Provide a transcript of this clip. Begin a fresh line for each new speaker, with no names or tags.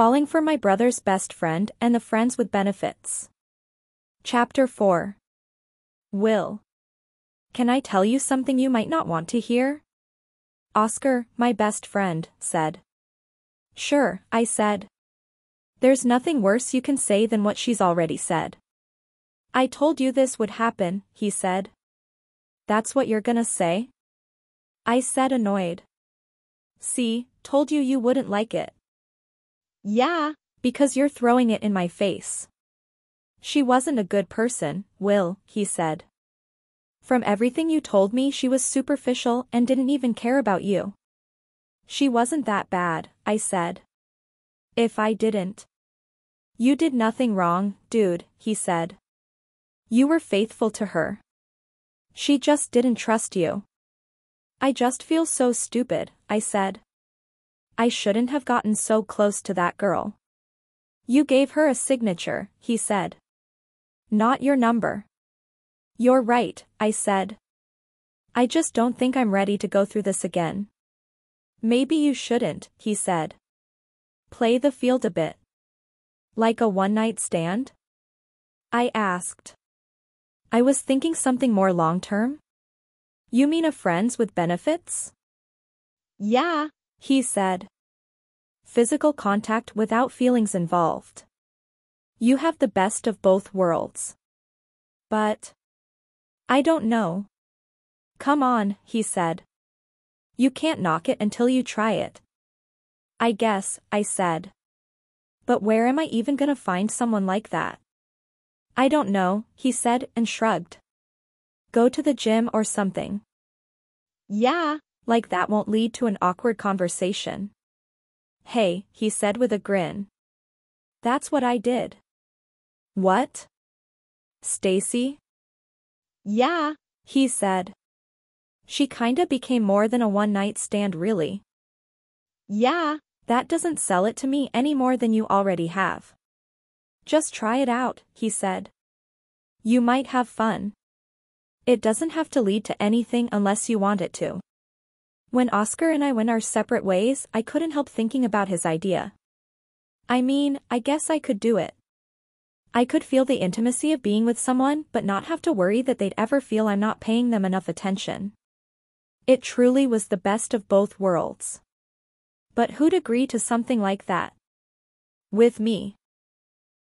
Falling for my brother's best friend and the friends with benefits. Chapter 4 Will. Can I tell you something you might not want to hear? Oscar, my best friend, said. Sure, I said. There's nothing worse you can say than what she's already said. I told you this would happen, he said. That's what you're gonna say? I said annoyed. See, told you you wouldn't like it.
Yeah,
Because you're throwing it in my face. She wasn't a good person, Will, he said. From everything you told me she was superficial and didn't even care about you. She wasn't that bad, I said. If I didn't. You did nothing wrong, dude, he said. You were faithful to her. She just didn't trust you. I just feel so stupid, I said. I shouldn't have gotten so close to that girl. You gave her a signature, he said. Not your number. You're right, I said. I just don't think I'm ready to go through this again. Maybe you shouldn't, he said. Play the field a bit. Like a one-night stand? I asked. I was thinking something more long-term? You mean a friends with benefits?
yeah,
He said. Physical contact without feelings involved. You have the best of both worlds. But. I don't know. Come on, he said. You can't knock it until you try it. I guess, I said. But where am I even gonna find someone like that? I don't know, he said and shrugged. Go to the gym or something.
yeah,
Like that won't lead to an awkward conversation. Hey, he said with a grin. That's what I did. What? Stacy?
yeah,
He said. She kinda became more than a one-night stand really.
yeah,
That doesn't sell it to me any more than you already have. Just try it out, he said. You might have fun. It doesn't have to lead to anything unless you want it to. When Oscar and I went our separate ways, I couldn't help thinking about his idea. I mean, I guess I could do it. I could feel the intimacy of being with someone but not have to worry that they'd ever feel I'm not paying them enough attention. It truly was the best of both worlds. But who'd agree to something like that? With me.